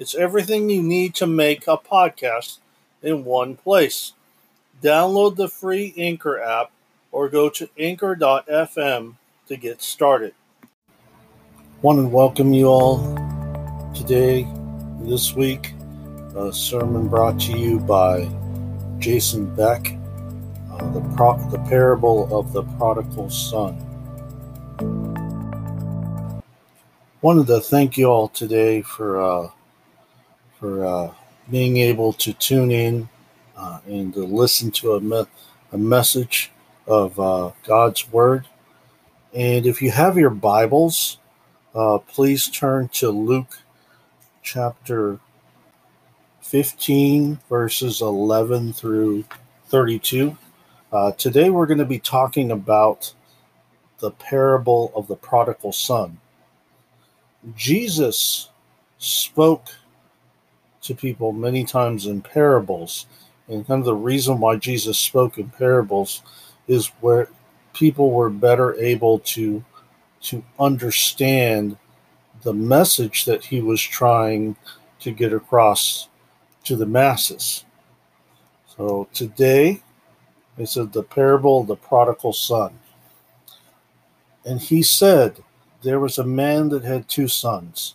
It's everything you need to make a podcast in one place. Download the free Anchor app or go to anchor.fm to get started. Want to welcome you all today, this week. A sermon brought to you by Jason Beck, uh, the, pro- the parable of the prodigal son. Wanted to thank you all today for uh, for uh, being able to tune in uh, and to listen to a, me- a message of uh, God's Word. And if you have your Bibles, uh, please turn to Luke chapter 15, verses 11 through 32. Uh, today we're going to be talking about the parable of the prodigal son. Jesus spoke to people many times in parables. And kind of the reason why Jesus spoke in parables is where people were better able to to understand the message that he was trying to get across to the masses. So today it said the parable of the prodigal son. And he said, There was a man that had two sons.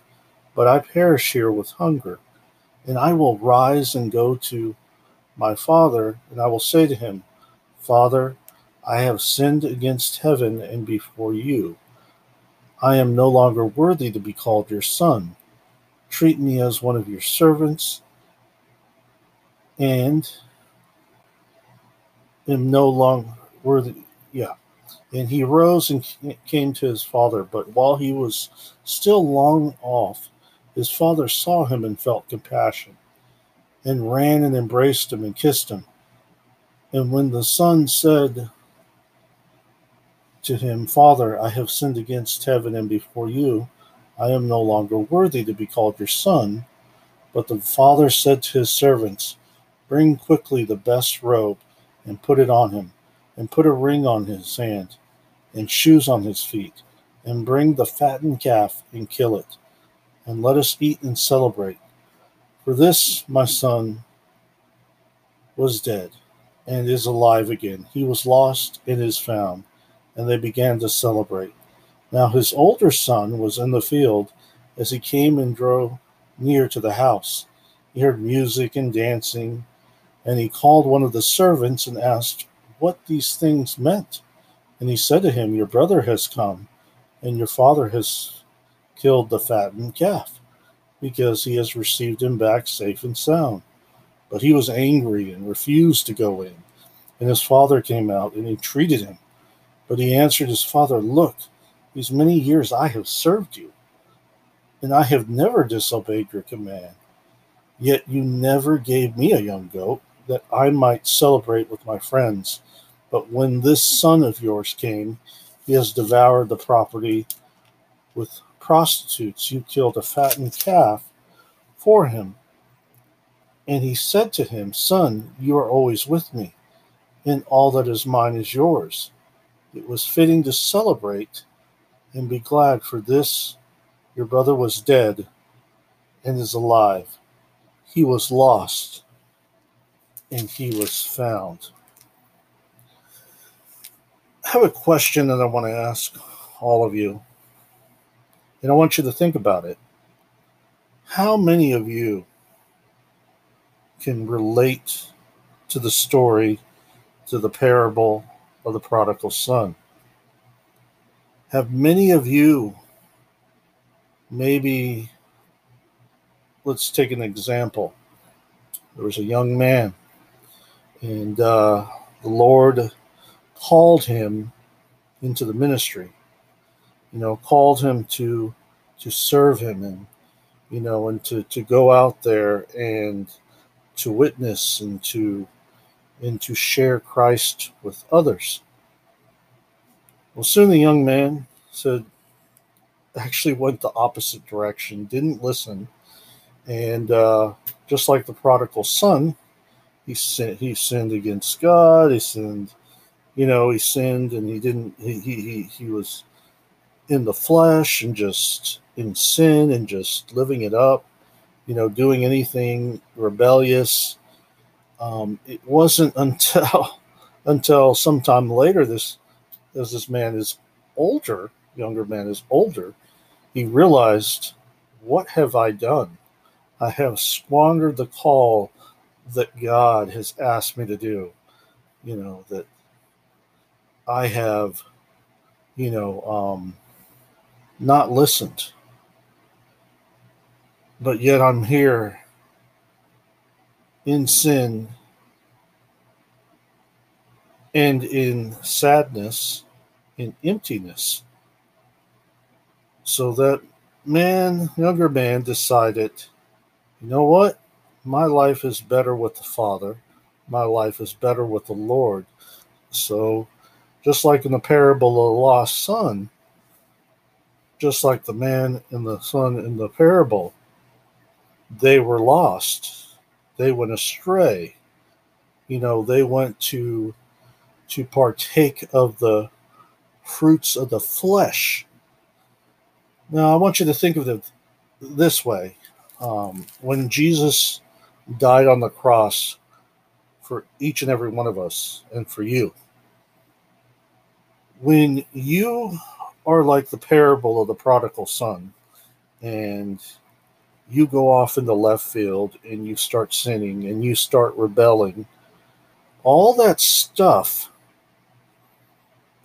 But I perish here with hunger. And I will rise and go to my father, and I will say to him, Father, I have sinned against heaven and before you. I am no longer worthy to be called your son. Treat me as one of your servants, and am no longer worthy. Yeah. And he rose and came to his father, but while he was still long off, his father saw him and felt compassion, and ran and embraced him and kissed him. And when the son said to him, Father, I have sinned against heaven and before you, I am no longer worthy to be called your son. But the father said to his servants, Bring quickly the best robe and put it on him, and put a ring on his hand, and shoes on his feet, and bring the fattened calf and kill it and let us eat and celebrate. For this, my son, was dead and is alive again. He was lost and is found. And they began to celebrate. Now his older son was in the field as he came and drew near to the house. He heard music and dancing, and he called one of the servants and asked what these things meant. And he said to him, Your brother has come, and your father has killed the fattened calf, because he has received him back safe and sound. But he was angry and refused to go in. And his father came out and entreated him. But he answered his father, Look, these many years I have served you, and I have never disobeyed your command. Yet you never gave me a young goat that I might celebrate with my friends. But when this son of yours came, he has devoured the property with prostitutes. You killed a fattened calf for him. And he said to him, Son, you are always with me, and all that is mine is yours. It was fitting to celebrate and be glad, for this your brother was dead and is alive. He was lost and he was found. I have a question that I want to ask all of you, and I want you to think about it. How many of you can relate to the story, to the parable of the prodigal son? Have many of you maybe, let's take an example. There was a young man, and uh, the Lord called him into the ministry, you know, called him to to serve him and you know and to, to go out there and to witness and to and to share Christ with others. Well, soon the young man said, actually went the opposite direction, didn't listen, and uh, just like the prodigal son, he sinned, he sinned against God. He sinned, you know, he sinned, and he didn't. He he he, was in the flesh and just in sin and just living it up, you know, doing anything rebellious. Um, it wasn't until until sometime later this as this man is older, younger man is older, he realized, What have I done? I have squandered the call that God has asked me to do. You know, that I have, you know, um, not listened. But yet I'm here in sin and in sadness, in emptiness. So that man, younger man, decided, you know what? My life is better with the Father. My life is better with the Lord. So, just like in the parable of the lost son, just like the man and the son in the parable, they were lost. They went astray. You know, they went to to partake of the fruits of the flesh now, I want you to think of it this way. Um, when Jesus died on the cross for each and every one of us and for you, when you are like the parable of the prodigal son and you go off in the left field and you start sinning and you start rebelling, all that stuff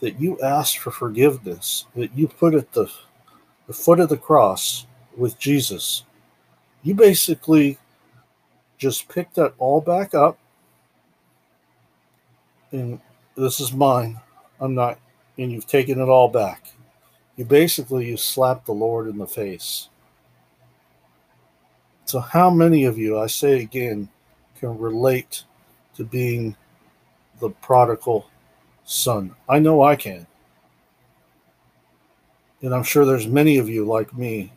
that you asked for forgiveness, that you put at the the foot of the cross with Jesus, you basically just pick that all back up. And this is mine. I'm not, and you've taken it all back. You basically you slap the Lord in the face. So, how many of you, I say again, can relate to being the prodigal son? I know I can. And I'm sure there's many of you like me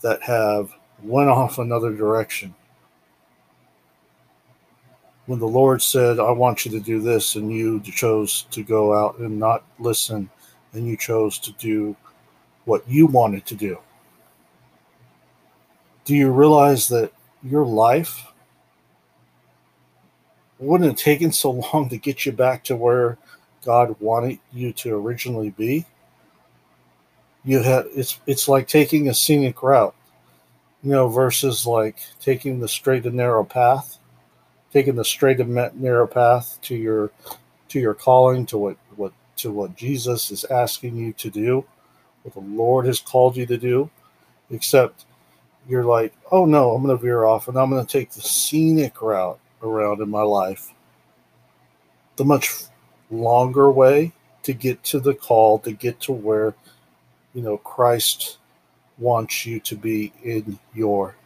that have went off another direction. When the Lord said, I want you to do this, and you chose to go out and not listen, and you chose to do what you wanted to do. Do you realize that your life wouldn't have taken so long to get you back to where God wanted you to originally be? you have it's it's like taking a scenic route you know versus like taking the straight and narrow path taking the straight and narrow path to your to your calling to what to what jesus is asking you to do what the lord has called you to do except you're like oh no i'm going to veer off and i'm going to take the scenic route around in my life the much longer way to get to the call to get to where you know Christ wants you to be in your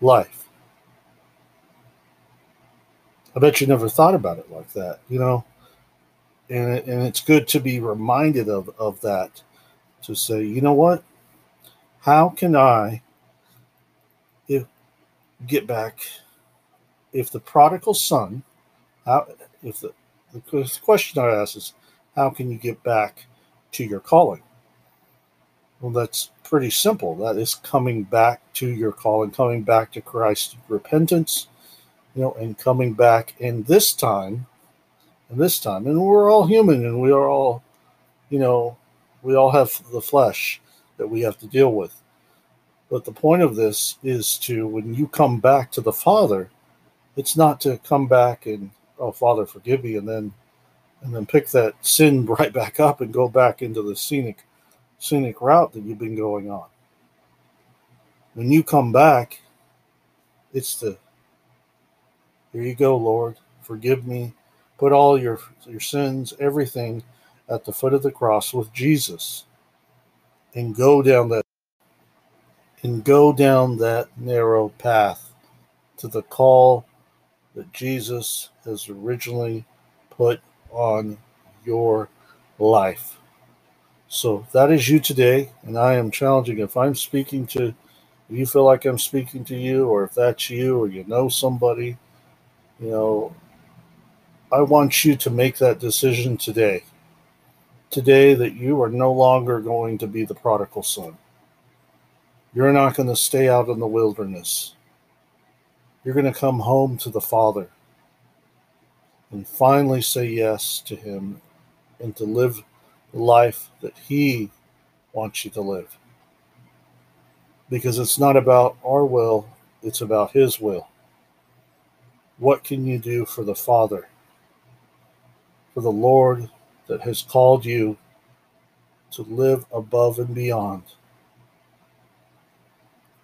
life. I bet you never thought about it like that, you know. And and it's good to be reminded of of that to say, you know what? How can I if, get back if the prodigal son, how, if the, the question I ask is, how can you get back to your calling? Well, that's pretty simple. That is coming back to your calling, coming back to Christ, repentance, you know, and coming back. And this time, this time, and we're all human, and we are all, you know, we all have the flesh that we have to deal with. But the point of this is to, when you come back to the Father, it's not to come back and, oh, Father, forgive me, and then, and then pick that sin right back up and go back into the scenic, scenic route that you've been going on. When you come back, it's the, here you go, Lord, forgive me, put all your your sins, everything at the foot of the cross with Jesus and go down that and go down that narrow path to the call that Jesus has originally put on your life. So that is you today, and I am challenging. If I'm speaking to, if you feel like I'm speaking to you, or if that's you, or you know somebody, you know, I want you to make that decision today today that you are no longer going to be the prodigal son. You're not going to stay out in the wilderness. You're going to come home to the Father and finally say yes to Him and to live the life that He wants you to live. Because it's not about our will, it's about His will. What can you do for the Father? For the Lord that has called you to live above and beyond,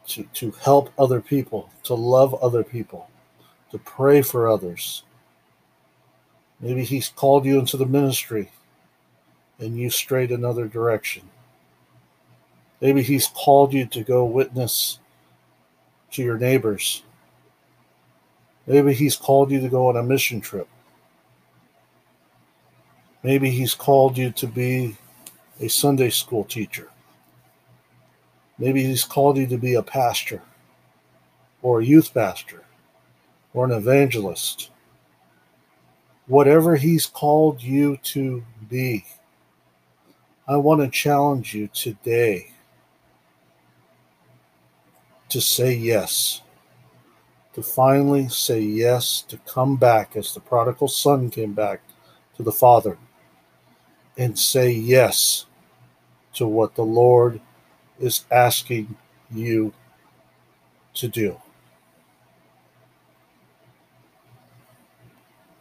to, to help other people, to love other people, to pray for others. Maybe He's called you into the ministry and you strayed another direction. Maybe He's called you to go witness to your neighbors. Maybe He's called you to go on a mission trip. Maybe He's called you to be a Sunday school teacher. Maybe He's called you to be a pastor or a youth pastor or an evangelist. Whatever He's called you to be, I want to challenge you today to say yes, to finally say yes, to come back as the prodigal son came back to the Father and say yes to what the Lord is asking you to do.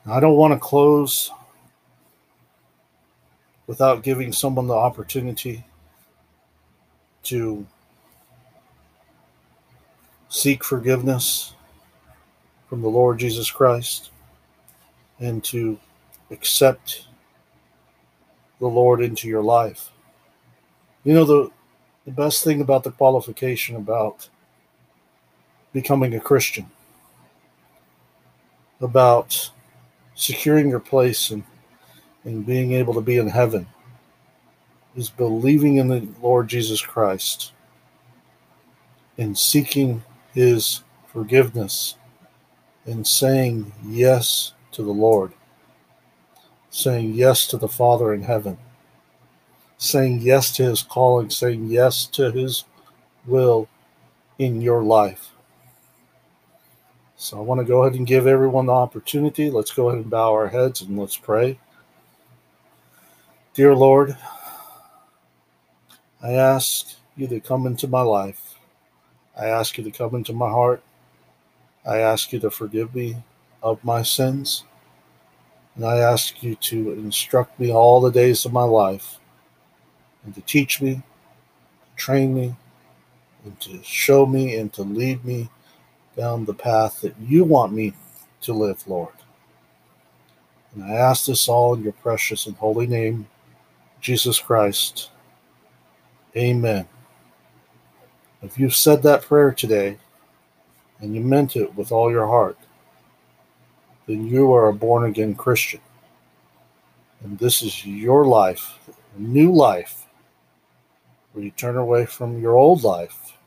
I don't want to close without giving someone the opportunity to seek forgiveness from the Lord Jesus Christ and to accept the Lord into your life. You know, the, the best thing about the qualification about becoming a Christian, about securing your place and, and being able to be in heaven, is believing in the Lord Jesus Christ and seeking his forgiveness and saying yes to the Lord saying yes to the Father in heaven, saying yes to his calling, saying yes to his will in your life. So I want to go ahead and give everyone the opportunity. Let's go ahead and bow our heads and let's pray. Dear Lord, I ask you to come into my life. I ask you to come into my heart. I ask you to forgive me of my sins. And I ask you to instruct me all the days of my life and to teach me, to train me, and to show me and to lead me down the path that you want me to live, Lord. And I ask this all in your precious and holy name, Jesus Christ. Amen. If you've said that prayer today and you meant it with all your heart, then you are a born again Christian. And this is your life, a new life, where you turn away from your old life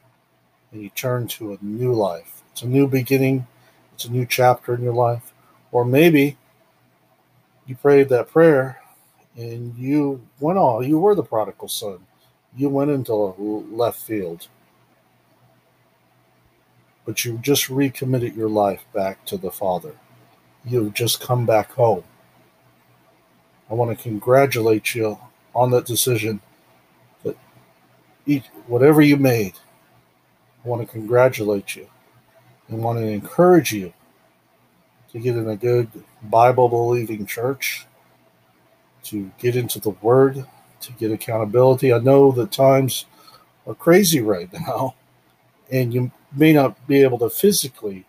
and you turn to a new life. It's a new beginning, it's a new chapter in your life. Or maybe you prayed that prayer and you went all, you were the prodigal son. You went into left field. But you just recommitted your life back to the Father. You've just come back home. I want to congratulate you on that decision that each, whatever you made, I want to congratulate you and want to encourage you to get in a good Bible believing church, to get into the Word, to get accountability. I know that times are crazy right now, and you may not be able to physically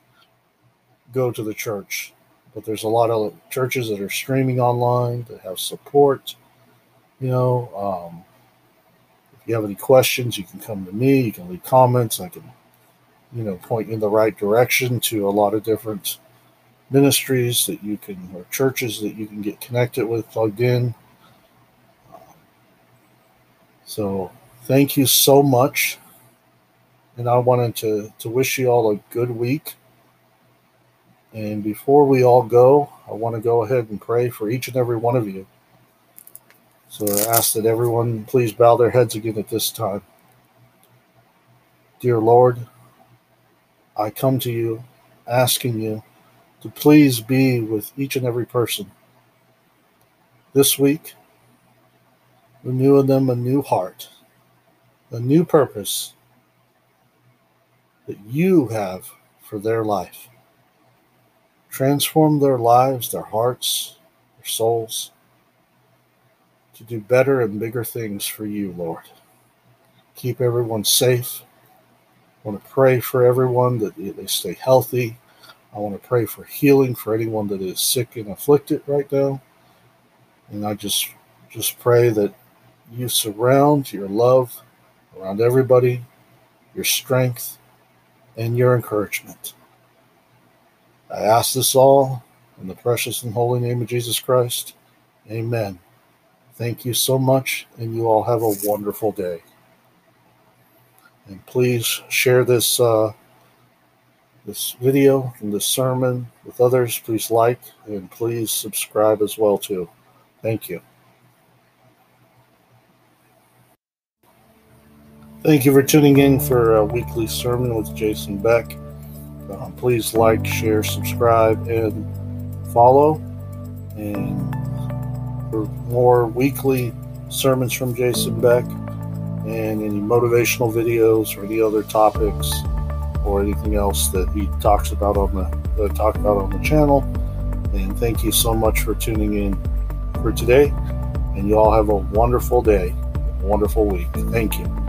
go to the church, but there's a lot of churches that are streaming online that have support. You know, um, if you have any questions, you can come to me. You can leave comments. I can, you know, point you in the right direction to a lot of different ministries that you can, or churches that you can get connected with, plugged in. So thank you so much. And I wanted to, to wish you all a good week. And before we all go, I want to go ahead and pray for each and every one of you. So I ask that everyone please bow their heads again at this time. Dear Lord, I come to you asking you to please be with each and every person. This week, renew in them a new heart, a new purpose that you have for their life. Transform their lives, their hearts, their souls to do better and bigger things for you, Lord. Keep everyone safe. I want to pray for everyone that they stay healthy, I want to pray for healing for anyone that is sick and afflicted right now. And I just just pray that you surround your love around everybody, your strength, and your encouragement. I ask this all in the precious and holy name of Jesus Christ. Amen. Thank you so much, and you all have a wonderful day. And please share this uh, this video and this sermon with others, please like and please subscribe as well too. Thank you. Thank you for tuning in for a weekly sermon with Jason Beck. Um, please like, share, subscribe, and follow. And for more weekly sermons from Jason Beck and any motivational videos or any other topics, or anything else that he talks about on the I talk about on the channel. And thank you so much for tuning in for today. And you all have a wonderful day, wonderful week. Thank you.